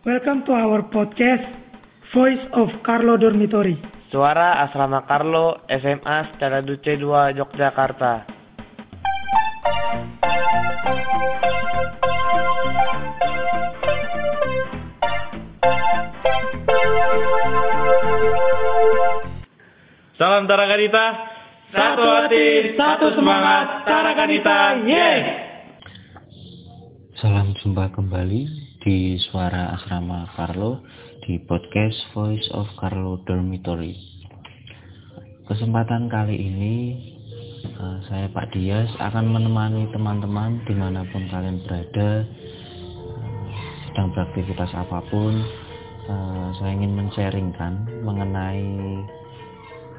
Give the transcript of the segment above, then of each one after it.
Welcome to our podcast Voice of Carlo Dormitory. Suara Asrama Carlo SMA Secara Duce 2 Yogyakarta. Salam Tarakanita. Satu hati, satu semangat. Tarakanita, yeay! Salam jumpa kembali di Suara Asrama Carlo di podcast Voice of Carlo Dormitory. Kesempatan kali ini eh, saya Pak Dias akan menemani teman-teman di mana pun kalian berada eh, sedang beraktivitas apa pun. eh, Saya ingin men-sharingkan mengenai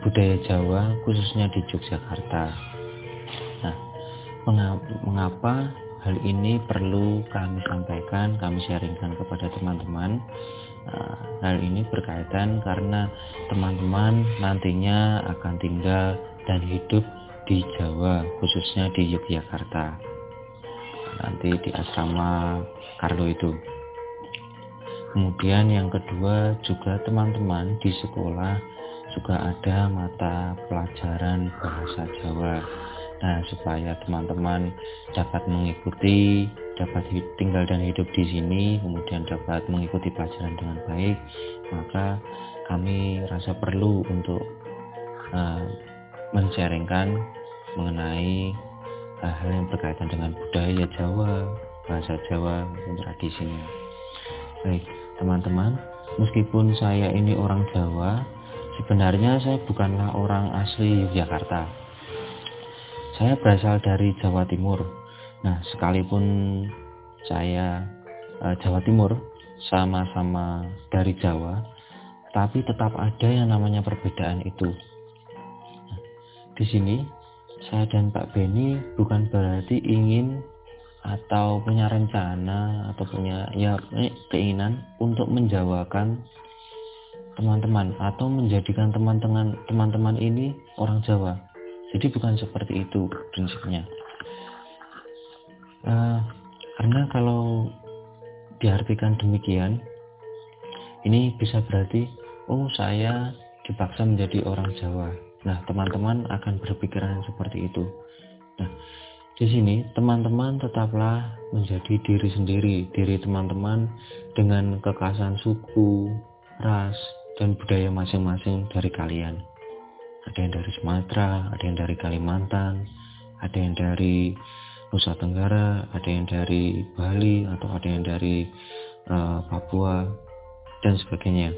budaya Jawa khususnya di Yogyakarta. Nah, menga- mengapa hal ini perlu kami sampaikan, kami sharingkan kepada teman-teman. Uh, hal ini berkaitan karena teman-teman nantinya akan tinggal dan hidup di Jawa, khususnya di Yogyakarta. Nanti di asrama Carlo itu. Kemudian yang kedua juga teman-teman di sekolah juga ada mata pelajaran bahasa Jawa. Nah, supaya teman-teman dapat mengikuti, dapat tinggal dan hidup di sini, kemudian dapat mengikuti pelajaran dengan baik, maka kami rasa perlu untuk uh, men-sharingkan mengenai hal-hal yang berkaitan dengan budaya Jawa, bahasa Jawa, dan tradisinya. Baik, teman-teman, meskipun saya ini orang Jawa, sebenarnya saya bukanlah orang asli Yogyakarta. Saya berasal dari Jawa Timur. Nah, sekalipun saya eh, Jawa Timur sama-sama dari Jawa, tapi tetap ada yang namanya perbedaan itu. Nah, di sini saya dan Pak Beni bukan berarti ingin atau punya rencana atau punya ya eh, keinginan untuk menjawakan teman-teman atau menjadikan teman-teman teman-teman ini orang Jawa. Jadi bukan seperti itu prinsipnya. Eh, karena kalau diartikan demikian, ini bisa berarti, oh saya dipaksa menjadi orang Jawa. Nah, teman-teman akan berpikiran seperti itu. Nah, di sini teman-teman tetaplah menjadi diri sendiri, diri teman-teman dengan kekhasan suku, ras, dan budaya masing-masing dari kalian. Ada yang dari Sumatera, ada yang dari Kalimantan, ada yang dari Nusa Tenggara, ada yang dari Bali, atau ada yang dari eh, Papua, dan sebagainya.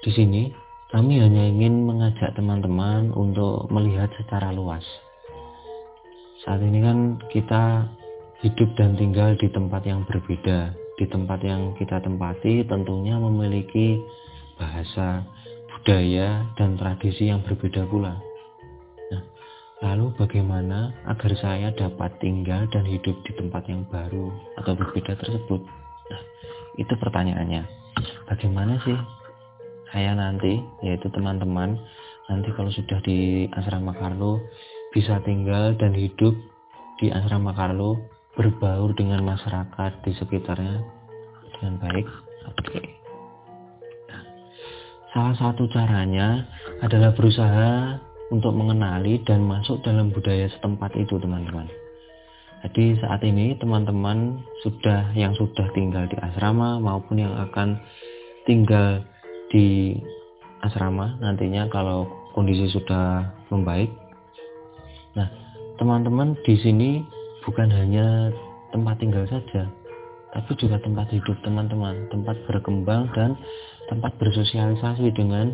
Di sini, kami hanya ingin mengajak teman-teman untuk melihat secara luas. Saat ini kan kita hidup dan tinggal di tempat yang berbeda. Di tempat yang kita tempati tentunya memiliki bahasa, budaya, dan tradisi yang berbeda pula. Nah, lalu bagaimana agar saya dapat tinggal dan hidup di tempat yang baru atau berbeda tersebut? Nah, itu pertanyaannya. Bagaimana sih saya nanti, yaitu teman-teman, nanti kalau sudah di asrama Carlo, bisa tinggal dan hidup di asrama Carlo, berbaur dengan masyarakat di sekitarnya dengan baik. Oke. Nah, salah satu caranya adalah berusaha untuk mengenali dan masuk dalam budaya setempat itu, teman-teman. Jadi saat ini teman-teman sudah yang sudah tinggal di asrama maupun yang akan tinggal di asrama nantinya kalau kondisi sudah membaik. Nah, teman-teman di sini bukan hanya tempat tinggal saja, tapi juga tempat hidup teman-teman, tempat berkembang dan tempat bersosialisasi dengan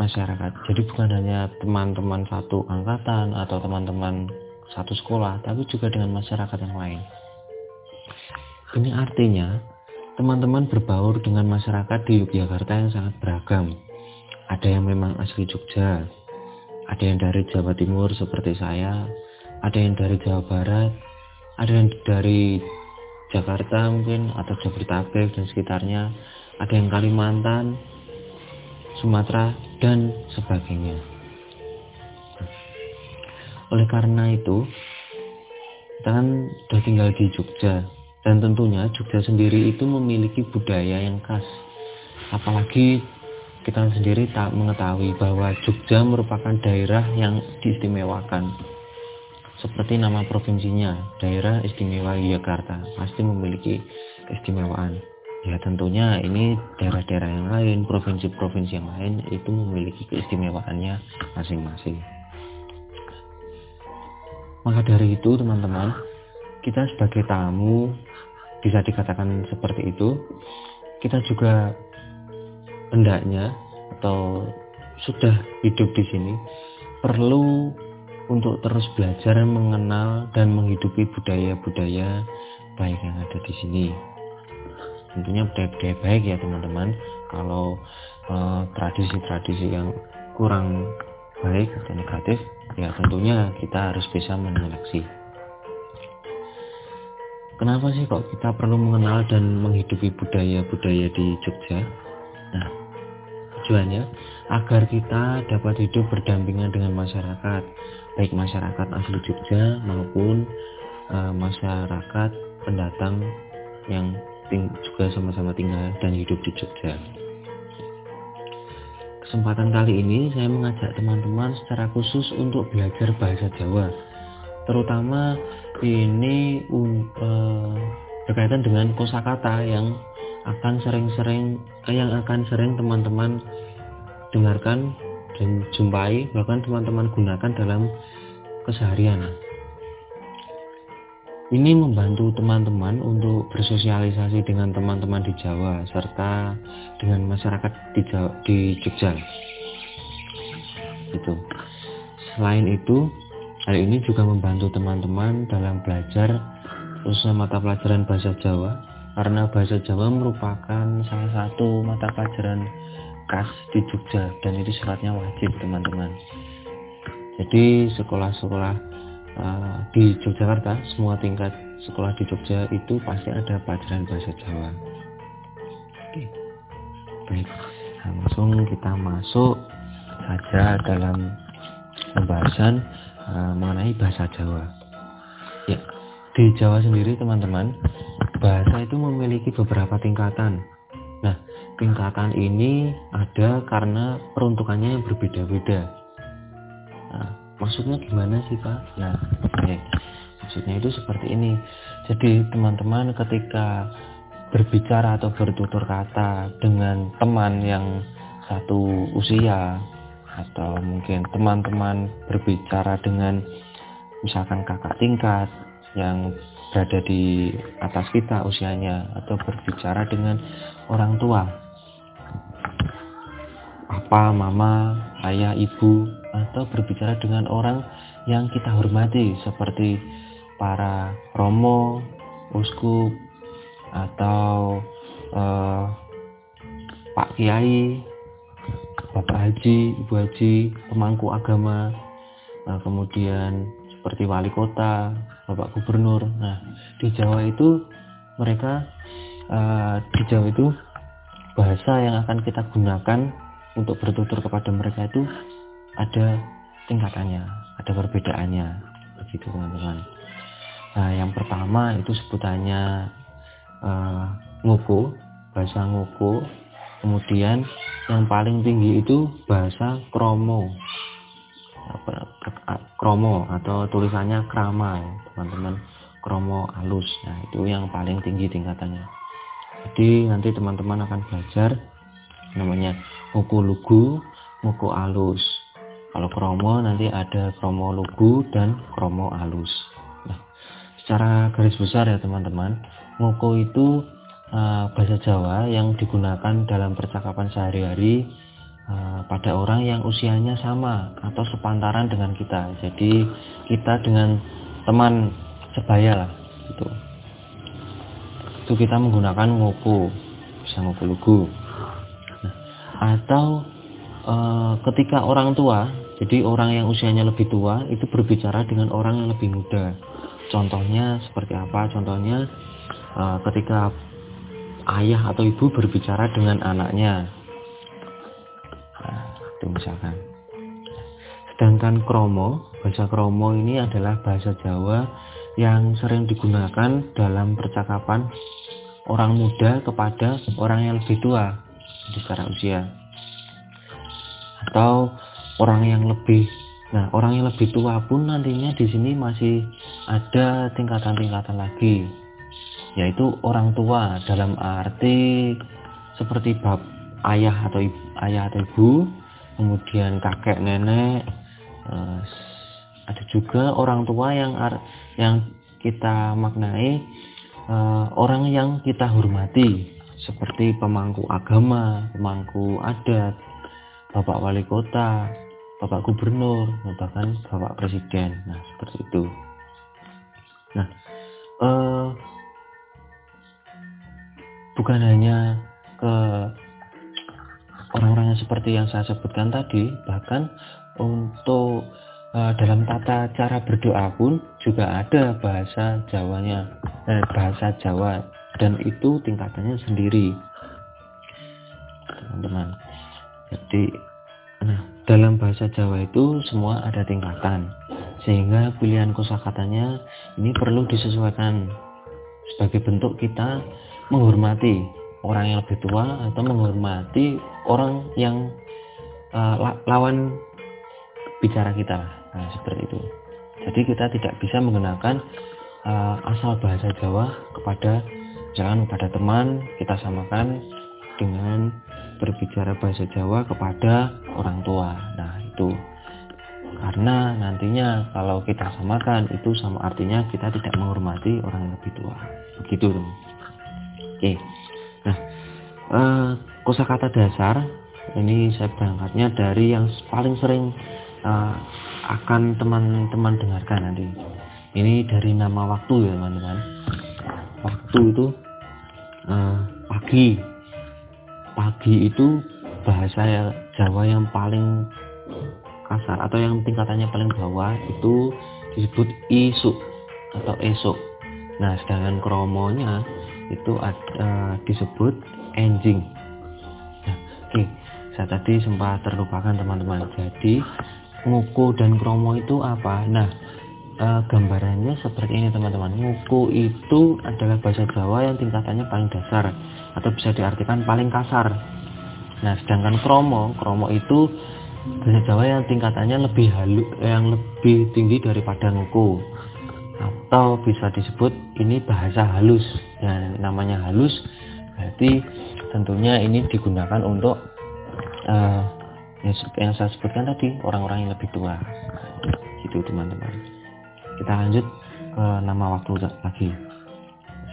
masyarakat. Jadi bukan hanya teman-teman satu angkatan atau teman-teman satu sekolah, tapi juga dengan masyarakat yang lain. Ini artinya teman-teman berbaur dengan masyarakat di Yogyakarta yang sangat beragam. Ada yang memang asli Jogja, ada yang dari Jawa Timur seperti saya, ada yang dari Jawa Barat, ada yang dari Jakarta mungkin atau Jabodetabek dan sekitarnya, ada yang Kalimantan, Sumatera dan sebagainya. Oleh karena itu, kita kan sudah tinggal di Jogja Dan tentunya Jogja sendiri itu memiliki budaya yang khas. Apalagi kita sendiri tak mengetahui bahwa Jogja merupakan daerah yang diistimewakan. Seperti nama provinsinya, Daerah Istimewa Yogyakarta, pasti memiliki keistimewaan. Ya tentunya ini daerah-daerah yang lain, provinsi-provinsi yang lain itu memiliki keistimewaannya masing-masing. Maka dari itu teman-teman, kita sebagai tamu bisa dikatakan seperti itu, kita juga hendaknya atau sudah hidup di sini perlu untuk terus belajar mengenal dan menghidupi budaya-budaya baik yang ada di sini. Tentunya budaya-budaya baik ya teman-teman. Kalau eh, tradisi-tradisi yang kurang baik atau negatif, ya tentunya kita harus bisa menyeleksi. Kenapa sih kok kita perlu mengenal dan menghidupi budaya-budaya di Jogja? Nah, tujuannya agar kita dapat hidup berdampingan dengan masyarakat, baik masyarakat asli Jogja maupun uh, masyarakat pendatang yang juga sama-sama tinggal dan hidup di Jogja. Kesempatan kali ini saya mengajak teman-teman secara khusus untuk belajar bahasa Jawa, terutama ini uh, berkaitan dengan kosakata yang akan sering-sering yang akan sering teman-teman dengarkan dan jumpai bahkan teman-teman gunakan dalam keseharian. Ini membantu teman-teman untuk bersosialisasi dengan teman-teman di Jawa serta dengan masyarakat di, Jawa, di Jogja. Itu. Selain itu, hal ini juga membantu teman-teman dalam belajar khususnya mata pelajaran bahasa Jawa karena bahasa Jawa merupakan salah satu mata pelajaran khas di Jogja dan itu sifatnya wajib teman-teman. Jadi sekolah-sekolah uh, di Yogyakarta semua tingkat sekolah di Jogja itu pasti ada pelajaran bahasa Jawa. Oke. Baik nah, langsung kita masuk saja dalam pembahasan uh, mengenai bahasa Jawa. Ya di Jawa sendiri teman-teman bahasa itu memiliki beberapa tingkatan tingkatan ini ada karena peruntukannya yang berbeda-beda. Nah, maksudnya gimana sih Pak? Nah, oke. Maksudnya itu seperti ini. Jadi teman-teman ketika berbicara atau bertutur kata dengan teman yang satu usia atau mungkin teman-teman berbicara dengan misalkan kakak tingkat yang berada di atas kita usianya atau berbicara dengan orang tua papa, mama, ayah, ibu, atau berbicara dengan orang yang kita hormati seperti para romo, uskup, atau uh, Pak Kiai, Bapak Haji, Ibu Haji, pemangku agama, nah, kemudian seperti wali kota, Bapak Gubernur. Nah, di Jawa itu mereka uh, di Jawa itu bahasa yang akan kita gunakan untuk bertutur kepada mereka itu ada tingkatannya, ada perbedaannya, begitu teman-teman. Nah, yang pertama itu sebutannya uh, nguku, bahasa nguku. Kemudian yang paling tinggi itu bahasa kromo, kromo atau tulisannya krama, teman-teman. Kromo halus, nah itu yang paling tinggi tingkatannya. Jadi nanti teman-teman akan belajar namanya muku lugu, muku alus. Kalau kromo nanti ada kromo lugu dan kromo alus. Nah, secara garis besar ya teman-teman, muku itu uh, bahasa Jawa yang digunakan dalam percakapan sehari-hari uh, pada orang yang usianya sama atau sepantaran dengan kita. Jadi kita dengan teman sebaya lah itu. Itu kita menggunakan nguku, bisa nguku lugu atau e, ketika orang tua jadi orang yang usianya lebih tua itu berbicara dengan orang yang lebih muda. Contohnya seperti apa? Contohnya e, ketika ayah atau ibu berbicara dengan anaknya. Nah, itu misalkan. Sedangkan kromo bahasa kromo ini adalah bahasa Jawa yang sering digunakan dalam percakapan orang muda kepada orang yang lebih tua secara usia. Atau orang yang lebih nah orang yang lebih tua pun nantinya di sini masih ada tingkatan-tingkatan lagi. Yaitu orang tua dalam arti seperti bab ayah atau ibu, ayah atau ibu kemudian kakek nenek uh, ada juga orang tua yang yang kita maknai uh, orang yang kita hormati seperti pemangku agama, pemangku adat, bapak wali kota, bapak gubernur, bahkan bapak presiden. Nah, seperti itu. Nah, eh, bukan hanya ke orang-orang yang seperti yang saya sebutkan tadi, bahkan untuk eh, dalam tata cara berdoa pun juga ada bahasa Jawanya, eh, bahasa Jawa, dan itu tingkatannya sendiri, teman-teman. Jadi, nah dalam bahasa Jawa itu semua ada tingkatan, sehingga pilihan kosakatanya ini perlu disesuaikan sebagai bentuk kita menghormati orang yang lebih tua atau menghormati orang yang uh, lawan bicara kita. Nah, seperti itu. Jadi kita tidak bisa menggunakan uh, asal bahasa Jawa kepada jangan kepada teman kita samakan dengan berbicara bahasa Jawa kepada orang tua. Nah, itu karena nantinya kalau kita samakan itu sama artinya kita tidak menghormati orang yang lebih tua. Begitu, teman. Oke. Nah, eh, kosakata dasar ini saya berangkatnya dari yang paling sering eh, akan teman-teman dengarkan nanti. Ini dari nama waktu ya, teman-teman. Waktu itu eh, pagi pagi itu bahasa Jawa yang paling kasar atau yang tingkatannya paling bawah itu disebut isu atau esok. Nah, sedangkan kromonya itu uh, disebut enjing. Nah, oke, okay. saya tadi sempat terlupakan teman-teman. Jadi nguku dan kromo itu apa? Nah, uh, gambarannya seperti ini teman-teman. Nguku itu adalah bahasa Jawa yang tingkatannya paling dasar atau bisa diartikan paling kasar. Nah, sedangkan kromo, kromo itu bahasa Jawa yang tingkatannya lebih halus, yang lebih tinggi daripada nuku. Atau bisa disebut ini bahasa halus. Nah, namanya halus berarti tentunya ini digunakan untuk uh, yang saya sebutkan tadi orang-orang yang lebih tua. Gitu teman-teman. Kita lanjut ke nama waktu lagi.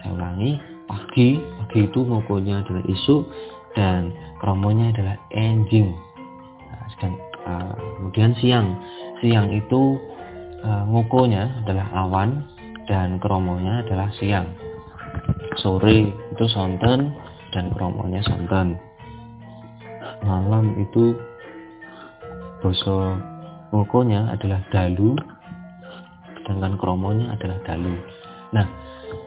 Saya ulangi, pagi. Pagi itu ngukurnya adalah isu dan kromonya adalah enjing nah, uh, kemudian siang. Siang itu uh, ngukurnya adalah awan dan kromonya adalah siang. Sore itu sonten dan kromonya sonten. Malam itu boso ngukurnya adalah dalu sedangkan kromonya adalah dalu. Nah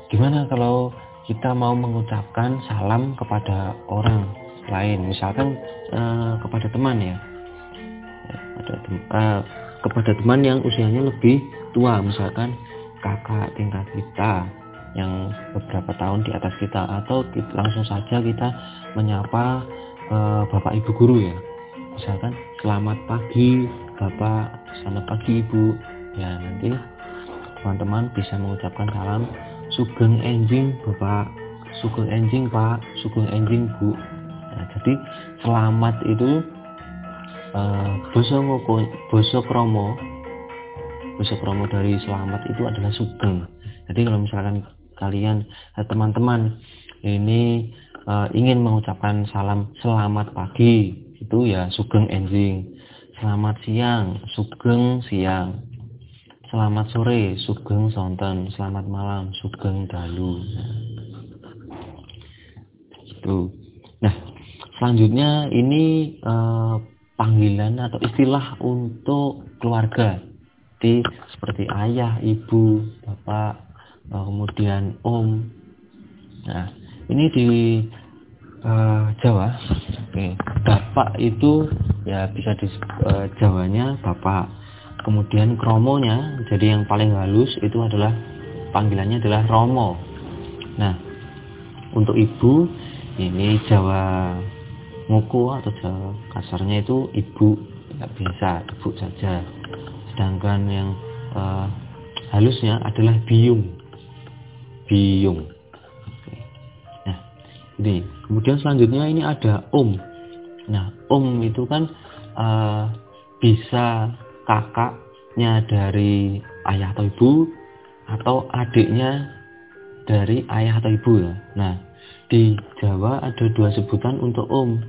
gimana kalau kita mau mengucapkan salam kepada orang lain? Misalkan uh, kepada teman ya. Kepada, uh, kepada teman yang usianya lebih tua misalkan kakak tingkat kita yang beberapa tahun di atas kita atau kita, langsung saja kita menyapa uh, bapak ibu guru ya. Misalkan selamat pagi bapak. Selamat pagi ibu. Ya nanti teman-teman bisa mengucapkan salam. Sugeng enjing bapak. Sugeng enjing pak. Sugeng enjing bu. Nah, jadi selamat itu uh, boso ngoko boso kromo. Boso kromo dari selamat itu adalah sugeng. Jadi kalau misalkan kalian eh, teman-teman ini uh, ingin mengucapkan salam selamat pagi itu ya sugeng enjing. Selamat siang sugeng siang Selamat sore, Sugeng Sonten. Selamat malam, Sugeng Dalu. Itu. Nah, selanjutnya ini eh, panggilan atau istilah untuk keluarga. Jadi seperti ayah, ibu, bapak, eh, kemudian om. Nah, ini di eh, Jawa, oke, bapak itu ya bisa di uh, Jawanya bapak kemudian kromonya jadi yang paling halus itu adalah panggilannya adalah Romo. Nah, untuk ibu ini Jawa Nguku atau Jawa kasarnya itu ibu nggak biasa ibu saja. Sedangkan yang uh, halusnya adalah biung. Biung. Nah, ini kemudian selanjutnya ini ada om. Nah, om itu kan uh, bisa kakaknya dari ayah atau ibu atau adiknya dari ayah atau ibu ya. Nah, di Jawa ada dua sebutan untuk om.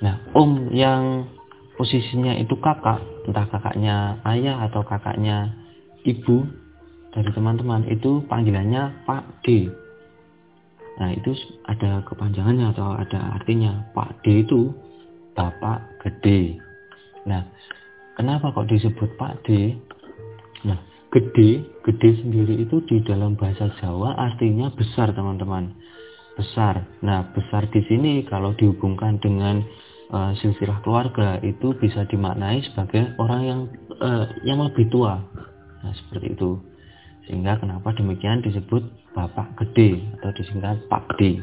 Nah, om yang posisinya itu kakak, entah kakaknya ayah atau kakaknya ibu dari teman-teman itu panggilannya Pak D. Nah, itu ada kepanjangannya atau ada artinya. Pak D itu Bapak Gede. Nah, kenapa kok disebut Pak D? Nah, gede gede sendiri itu di dalam bahasa Jawa artinya besar teman-teman. Besar. Nah besar di sini kalau dihubungkan dengan uh, silsilah keluarga itu bisa dimaknai sebagai orang yang uh, yang lebih tua. Nah seperti itu. Sehingga kenapa demikian disebut bapak gede atau disingkat Pak D?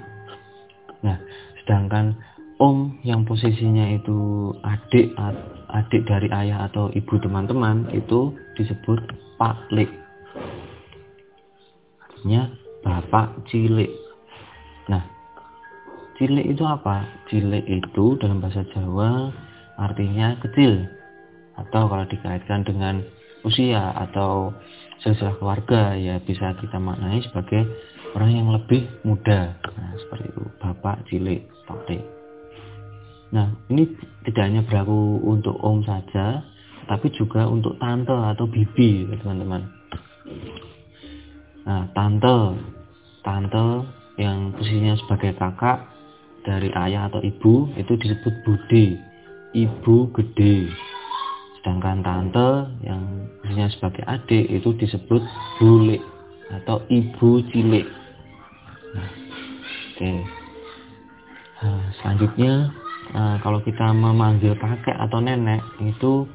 Nah sedangkan om yang posisinya itu adik adik dari ayah atau ibu teman-teman itu disebut Pak Lik. Artinya bapak cilik. Nah cilik itu apa? Cilik itu dalam bahasa Jawa artinya kecil. Atau kalau dikaitkan dengan usia atau silsilah keluarga ya bisa kita maknai sebagai orang yang lebih muda. Nah seperti itu. Bapak cilik Pak Lik Nah, ini tidak hanya berlaku untuk om saja, tapi juga untuk tante atau bibi, teman-teman. Nah, tante, tante yang posisinya sebagai kakak dari ayah atau ibu itu disebut bude, ibu gede. Sedangkan tante yang posisinya sebagai adik itu disebut bule atau ibu cilik. Nah, oke. Nah, selanjutnya Nah, kalau kita memanggil kakek atau nenek itu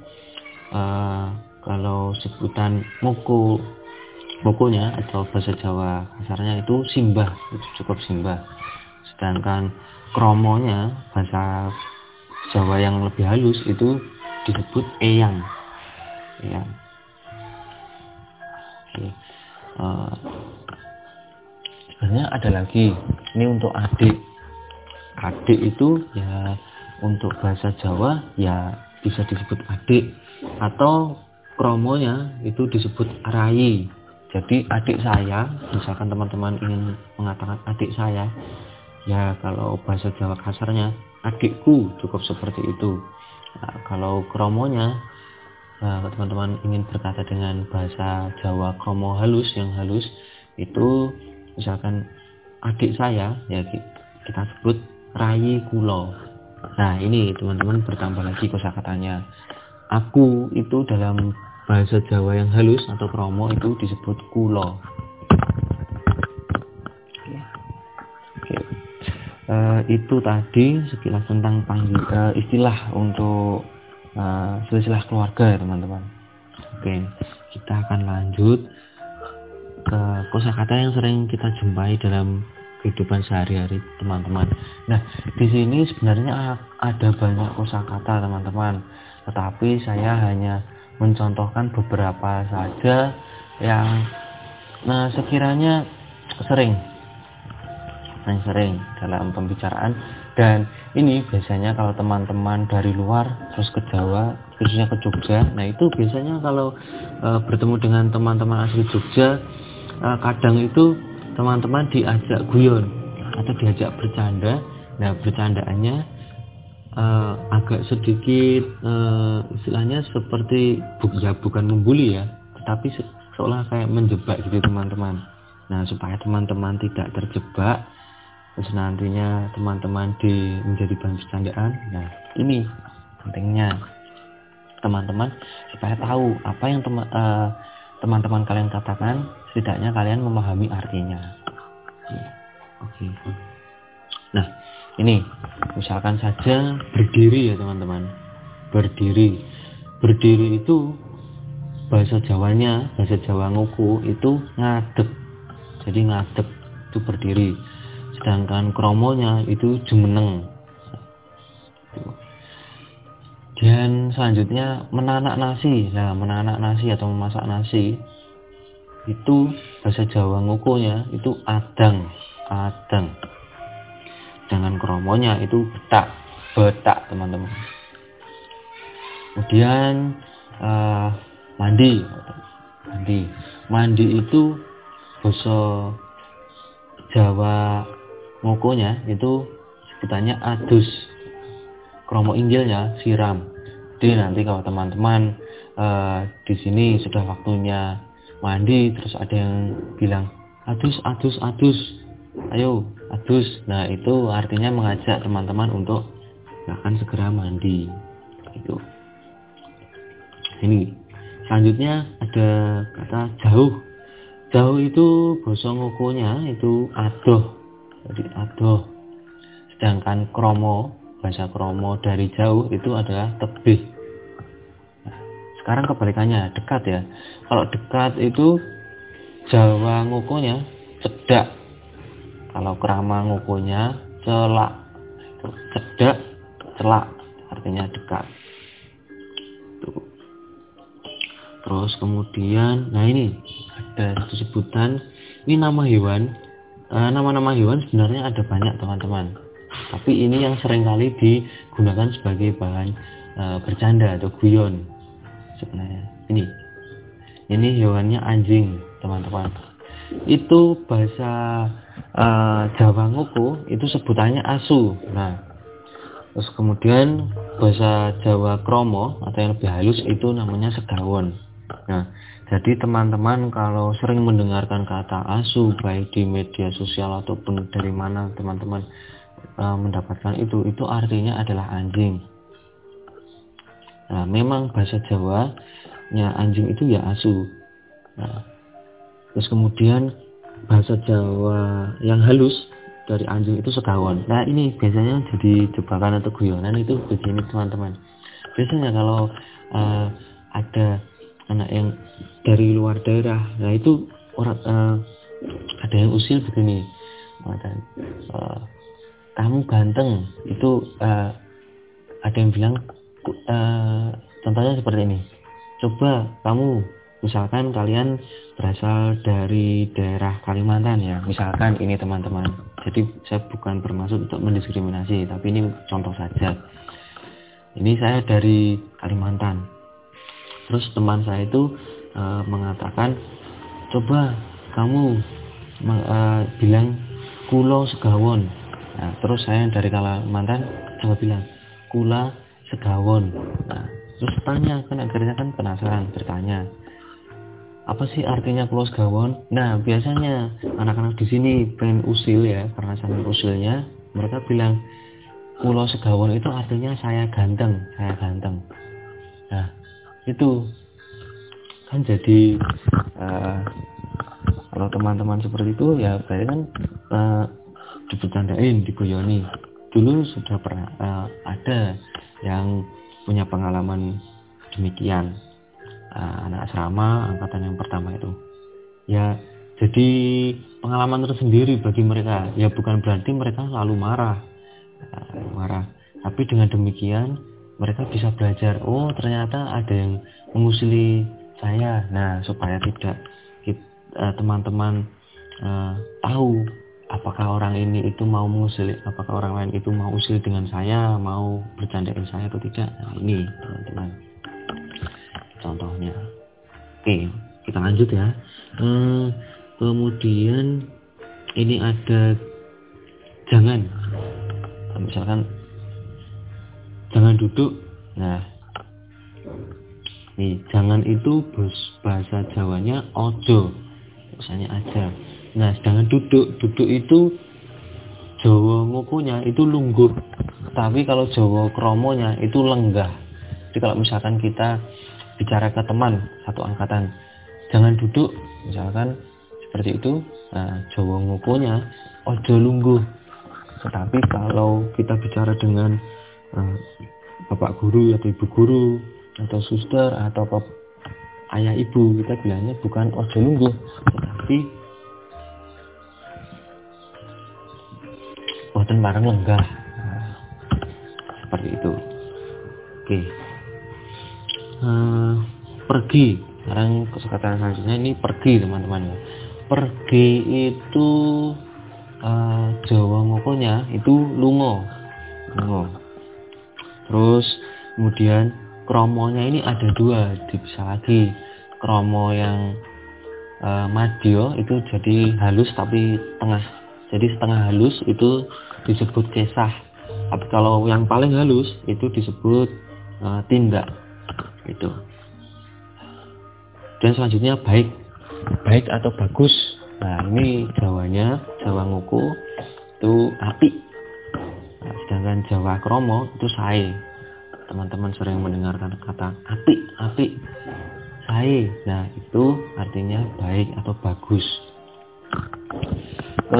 uh, kalau sebutan muku mukunya atau bahasa Jawa kasarnya itu simbah itu cukup simbah. Sedangkan kromonya bahasa Jawa yang lebih halus itu disebut eyang. Eyang. Oke. Uh, sebenarnya ada lagi. Ini untuk adik adik itu ya untuk bahasa Jawa ya bisa disebut adik atau kromonya itu disebut rai jadi adik saya misalkan teman-teman ingin mengatakan adik saya ya kalau bahasa Jawa kasarnya adikku cukup seperti itu. Nah, kalau kromonya nah, teman-teman ingin berkata dengan bahasa Jawa kromo halus yang halus itu misalkan adik saya ya kita sebut Rai kulo. Nah ini teman-teman bertambah lagi kosakatanya. Aku itu dalam bahasa Jawa yang halus atau kromo itu disebut kulo. Oke. Uh, itu tadi sekilas tentang panggil uh, istilah untuk uh, silsilah keluarga ya teman-teman. Oke, kita akan lanjut ke kosakata yang sering kita jumpai dalam kehidupan sehari-hari teman-teman. Nah, di sini sebenarnya ada banyak kosakata teman-teman, tetapi saya hanya mencontohkan beberapa saja yang nah sekiranya sering yang sering dalam pembicaraan. Dan ini biasanya kalau teman-teman dari luar terus ke Jawa khususnya ke Jogja. Nah itu biasanya kalau e, bertemu dengan teman-teman asli Jogja e, kadang itu teman-teman diajak guyon atau diajak bercanda. Nah bercandaannya uh, agak sedikit uh, istilahnya seperti bu ya bukan membuli ya tetapi se seolah kayak menjebak gitu teman-teman. Nah supaya teman-teman tidak terjebak terus nantinya teman-teman di menjadi bahan bercandaan. Nah ini pentingnya teman-teman supaya tahu apa yang teman uh, teman-teman kalian katakan setidaknya kalian memahami artinya. Oke nah ini misalkan saja berdiri ya teman-teman. Berdiri. Berdiri itu bahasa Jawanya bahasa Jawa nguku itu ngadep jadi ngadep itu berdiri. Sedangkan kromonya itu jumeneng. Dan selanjutnya menanak nasi. Nah menanak nasi atau memasak nasi itu bahasa Jawa ngukunya itu adang adang. Dengan kromonya itu betak betak teman-teman. Kemudian uh, mandi. Mandi. Mandi itu bahasa Jawa ngukunya itu sebutannya adus. Kromo injilnya siram. Jadi nanti kalau teman-teman uh, di sini sudah waktunya mandi terus ada yang bilang adus adus adus. Ayo adus. Nah itu artinya mengajak teman-teman untuk akan segera mandi. Itu. Ini. Selanjutnya ada kata jauh. Jauh itu gosong ngukunya itu adoh. Jadi adoh. Sedangkan kromo bahasa kromo dari jauh itu adalah tebih sekarang kebalikannya dekat ya. Kalau dekat itu Jawa ngukunya cedak. Kalau kerama ngukunya celak. Cedak celak. Artinya dekat. Tuh. terus kemudian nah ini ada satu sebutan ini nama hewan. Eh, nama-nama hewan sebenarnya ada banyak teman-teman. Tapi ini yang sering kali digunakan sebagai bahan e, bercanda atau guyon sebenarnya. Ini. Ini hewannya anjing teman-teman. Itu bahasa uh, Jawa Nguku itu sebutannya asu. Nah terus kemudian bahasa Jawa Kromo atau yang lebih halus itu namanya segawon. Nah jadi teman-teman kalau sering mendengarkan kata asu baik di media sosial ataupun dari mana teman-teman uh, mendapatkan itu itu artinya adalah anjing Nah, memang bahasa Jawanya anjing itu ya asu. Nah, terus kemudian bahasa Jawa yang halus dari anjing itu segawon. Nah ini biasanya jadi jebakan atau guyonan itu begini teman-teman. Biasanya kalau uh, ada anak yang dari luar daerah, nah itu orang uh, ada yang usil begini, dan uh, kamu ganteng itu uh, ada yang bilang uh, contohnya seperti ini. Coba kamu misalkan kalian berasal dari daerah Kalimantan ya. Misalkan ini teman-teman. Jadi saya bukan bermaksud untuk mendiskriminasi tapi ini contoh saja. Ini saya dari Kalimantan. Terus teman saya itu uh, mengatakan coba kamu uh, bilang kulo segawon. Nah, terus saya dari Kalimantan coba bilang kula segawon. Nah terus tanya kan akhirnya kan penasaran bertanya apa sih artinya pulau segawon? Nah biasanya anak-anak di sini pengen usil ya karena sambil usilnya mereka bilang pulau segawon itu artinya saya ganteng saya ganteng. Nah itu kan jadi uh, kalau teman-teman seperti itu ya berarti kan uh, dibercandain digoyoni dulu sudah pernah uh, ada yang punya pengalaman demikian. Uh, anak asrama angkatan yang pertama itu. Ya jadi pengalaman tersendiri bagi mereka. Ya bukan berarti mereka selalu marah. Uh, marah. Tapi dengan demikian mereka bisa belajar oh ternyata ada yang mengusili saya. Nah supaya tidak eh, teman-teman uh, tahu apakah orang ini itu mau mengusil apakah orang lain itu mau usil dengan saya mau bercandain saya atau tidak? Nah, ini teman-teman. Contohnya. Oke kita lanjut ya. Hmm, kemudian ini ada jangan. Misalkan jangan duduk. Nah nih jangan itu bahasa Jawanya ojo. Misalnya aja Nah, sedangkan duduk, duduk itu Jawa ngukunya itu lungguh. Tapi kalau Jawa kromonya itu lenggah. Jadi kalau misalkan kita bicara ke teman satu angkatan, jangan duduk, misalkan seperti itu, nah Jawa ngukunya ojo lungguh. Tetapi kalau kita bicara dengan uh, bapak guru atau ibu guru atau suster atau ayah ibu kita bilangnya bukan ojo lungguh tetapi boten bareng lenggah seperti itu. Oke. Uh, pergi. Sekarang kesempatan selanjutnya ini pergi teman-teman. Ya pergi itu uh, Jawa ngokonya itu lungo lungo terus kemudian kromonya ini ada dua bisa lagi. Kromo yang uh, madio itu jadi halus tapi tengah jadi setengah halus itu disebut kesah. Tapi kalau yang paling halus itu disebut uh, tindak. Itu dan selanjutnya baik. Baik atau bagus? Nah ini jawanya jawa nguku itu api. Nah, sedangkan jawa kromo itu sae. Teman-teman sering mendengarkan kata api api sae. Nah itu artinya baik atau bagus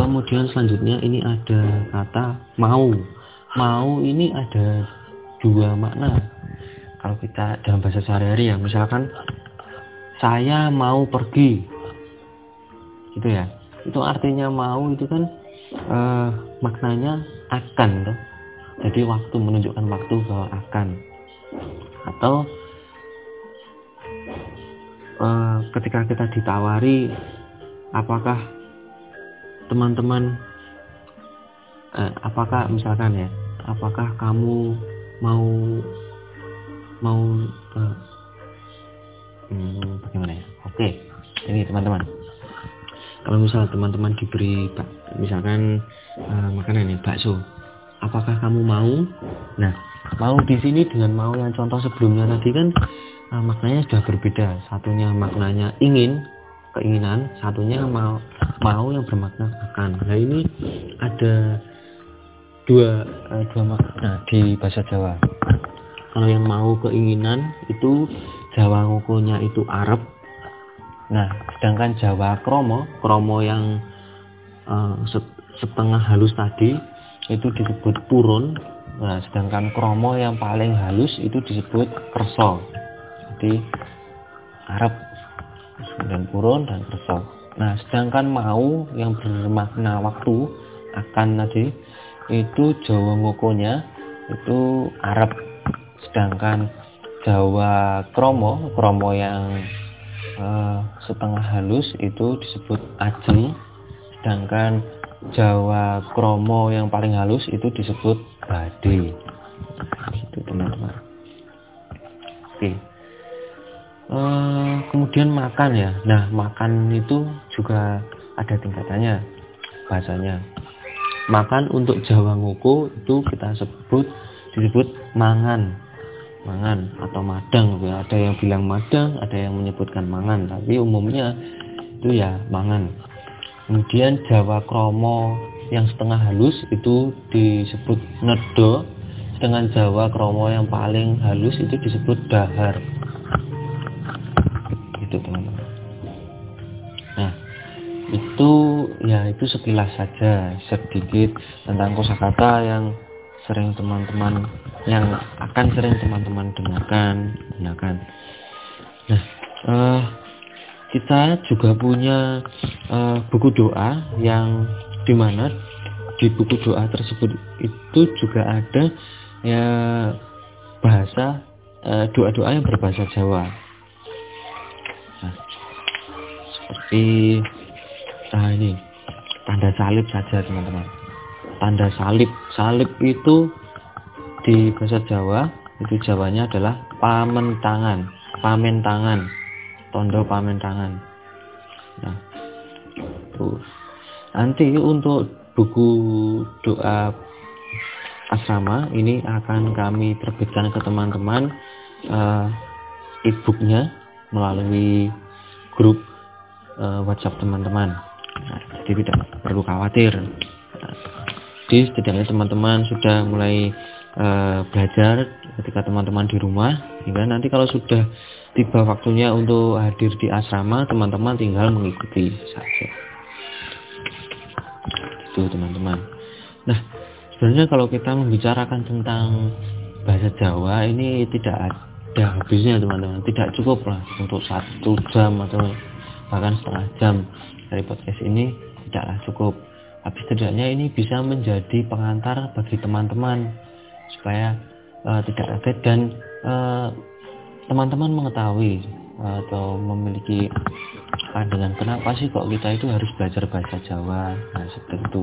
kemudian selanjutnya ini ada kata mau. Mau ini ada dua makna. Kalau kita dalam bahasa sehari-hari ya misalkan saya mau pergi. Gitu ya. Itu artinya mau itu kan uh, maknanya akan tuh jadi waktu menunjukkan waktu bahwa akan. Atau uh, ketika kita ditawari apakah teman-teman uh, apakah misalkan ya apakah kamu mau mau uh, hmm, bagaimana ya? Oke ini teman-teman. Kalau misal teman-teman diberi misalkan uh, makanan nih bakso apakah kamu mau? Nah mau di sini dengan mau yang contoh sebelumnya tadi kan uh, maknanya sudah berbeda. Satunya maknanya ingin keinginan satunya mau mau yang bermakna akan nah ini ada dua uh, dua makna di bahasa Jawa. Kalau yang mau keinginan itu Jawa ngukunya itu Arab. Nah sedangkan Jawa kromo kromo yang uh, setengah halus tadi itu disebut purun. Nah sedangkan kromo yang paling halus itu disebut kerso. Jadi Arab dan purun dan kerso nah sedangkan mau yang bermakna waktu akan tadi itu Jawa ngukunya itu Arab. Sedangkan Jawa kromo kromo yang uh, setengah halus itu disebut ajeng. Sedangkan Jawa kromo yang paling halus itu disebut bade. Itu teman-teman. Oke uh, kemudian makan ya. Nah makan itu juga ada tingkatannya bahasanya. Makan untuk Jawa nguku itu kita sebut disebut mangan. Mangan atau madang. Ada yang bilang madang ada yang menyebutkan mangan. Tapi umumnya itu ya mangan. Kemudian Jawa Kromo yang setengah halus itu disebut nedo dengan Jawa Kromo yang paling halus itu disebut dahar itu teman-teman. Nah itu ya itu sekilas saja. Sedikit tentang kosakata yang sering teman-teman yang akan sering teman-teman dengarkan gunakan nah uh, kita juga punya uh, buku doa yang di mana di buku doa tersebut itu juga ada ya bahasa uh, doa-doa yang berbahasa Jawa seperti nah ini tanda salib saja teman-teman. Tanda salib. Salib itu di bahasa Jawa itu Jawanya adalah pamen tangan pamen tangan tondo pamen tangan nah tuh nanti untuk buku doa asrama ini akan kami terbitkan ke teman-teman uh, e-booknya melalui grup uh, WhatsApp teman-teman. Nah, jadi tidak perlu khawatir. Jadi setidaknya teman-teman sudah mulai uh, belajar ketika teman-teman di rumah hingga nanti kalau sudah tiba waktunya untuk hadir di asrama teman-teman tinggal mengikuti saja. Itu teman-teman. Nah sebenarnya kalau kita membicarakan tentang bahasa Jawa ini tidak ada habisnya teman-teman. Tidak cukup lah untuk satu jam atau bahkan setengah jam dari podcast ini tidaklah cukup. Tapi setidaknya ini bisa menjadi pengantar bagi teman-teman supaya uh, tidak kaget dan teman teman-teman mengetahui uh, atau memiliki pandangan kenapa sih kok kita itu harus belajar bahasa Jawa nah seperti itu.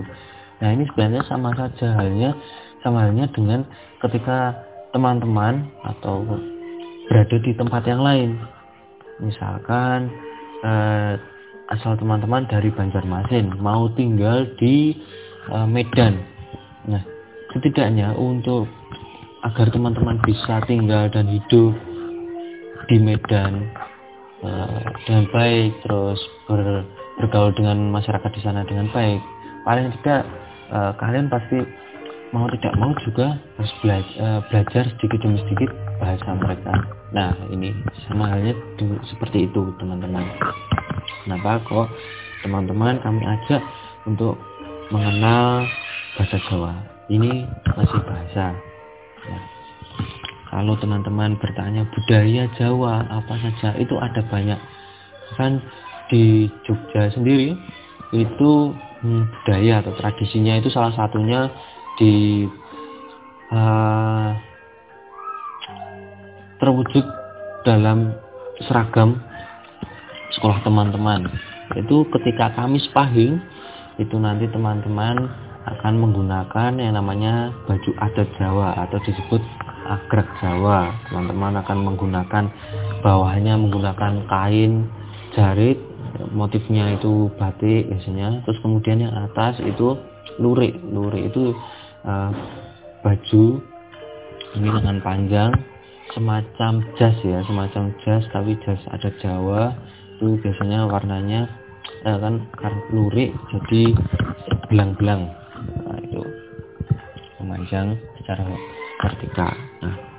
Nah ini sebenarnya sama saja halnya sama halnya dengan ketika teman-teman atau berada di tempat yang lain. Misalkan uh, asal teman-teman dari Banjarmasin mau tinggal di uh, Medan. Nah setidaknya untuk agar teman-teman bisa tinggal dan hidup di Medan uh, dengan baik terus ber, bergaul dengan masyarakat di sana dengan baik. Paling tidak uh, kalian pasti mau tidak mau juga harus belajar, uh, belajar sedikit demi sedikit bahasa mereka nah ini sama halnya seperti itu teman-teman kenapa kok teman-teman kami ajak untuk mengenal bahasa Jawa ini masih bahasa Ya. Kalau teman-teman bertanya budaya Jawa apa saja itu ada banyak. Kan di Jogja sendiri itu hmm, budaya atau tradisinya itu salah satunya di uh, terwujud dalam seragam sekolah teman-teman. Itu ketika Kamis Pahing itu nanti teman-teman akan menggunakan yang namanya baju adat Jawa atau disebut agrek Jawa. Teman-teman akan menggunakan bawahnya menggunakan kain jarit, motifnya itu batik biasanya. Terus kemudian yang atas itu lurik. Lurik itu uh, baju ini lengan panjang semacam jas ya, semacam jas tapi jas adat Jawa. Itu biasanya warnanya eh, kan lurik jadi belang-belang. Nah, itu memanjang secara vertikal. Nah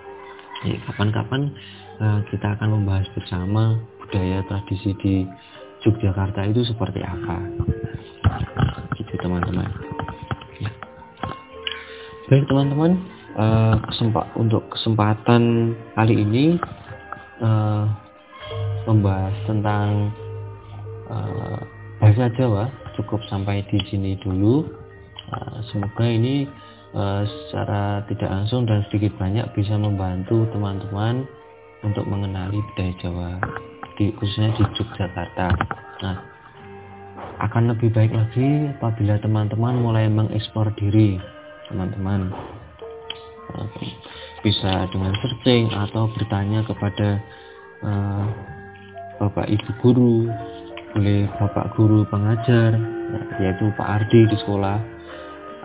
ya, kapan-kapan uh, kita akan membahas bersama budaya tradisi di Yogyakarta itu seperti apa. Gitu teman-teman. Ya. baik teman-teman uh, kesempat untuk kesempatan kali ini uh, membahas tentang uh, bahasa Jawa cukup sampai di sini dulu. Eh, semoga ini uh, secara tidak langsung dan sedikit banyak bisa membantu teman-teman untuk mengenali budaya Jawa di, khususnya di Yogyakarta. Nah, akan lebih baik lagi apabila teman-teman mulai mengeksplor diri teman-teman. uh, bisa dengan searching atau bertanya kepada uh, bapak ibu guru boleh bapak guru pengajar yaitu Pak Ardi di sekolah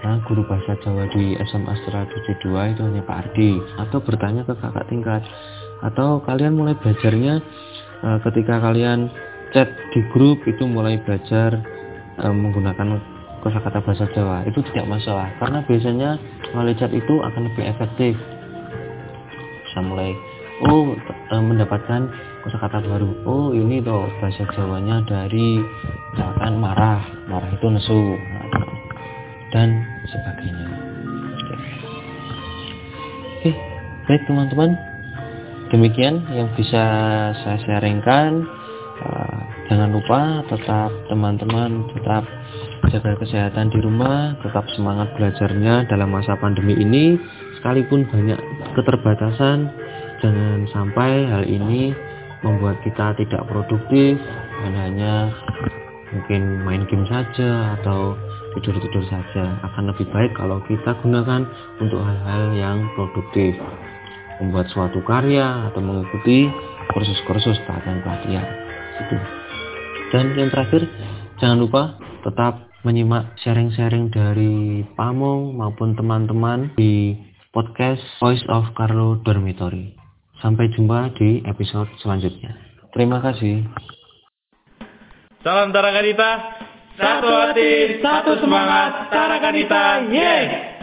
nah, guru bahasa Jawa di SMA Astra 72 itu hanya Pak Ardi. Atau bertanya ke kakak tingkat. Atau kalian mulai belajarnya uh, ketika kalian chat di grup itu mulai belajar uh, menggunakan kosakata bahasa Jawa itu tidak masalah karena biasanya melalui chat itu akan lebih efektif bisa mulai oh uh, mendapatkan kosakata baru oh ini tuh bahasa Jawanya dari misalkan marah marah itu nesu dan sebagainya. Oke, baik teman-teman, demikian yang bisa saya sharingkan. Uh, jangan lupa tetap teman-teman tetap jaga kesehatan di rumah, tetap semangat belajarnya dalam masa pandemi ini. Sekalipun banyak keterbatasan, jangan sampai hal ini membuat kita tidak produktif dan hanya mungkin main game saja atau tidur-tidur saja. Akan lebih baik kalau kita gunakan untuk hal-hal yang produktif membuat suatu karya atau mengikuti kursus-kursus pelatihan pelatihan itu dan yang terakhir jangan lupa tetap menyimak sharing-sharing dari Pamung maupun teman-teman di podcast Voice of Carlo Dormitory. Sampai jumpa di episode selanjutnya. Terima kasih. Salam Tarakanita. Satu hati, satu semangat. Tarakanita, yeay!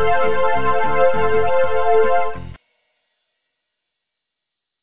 Música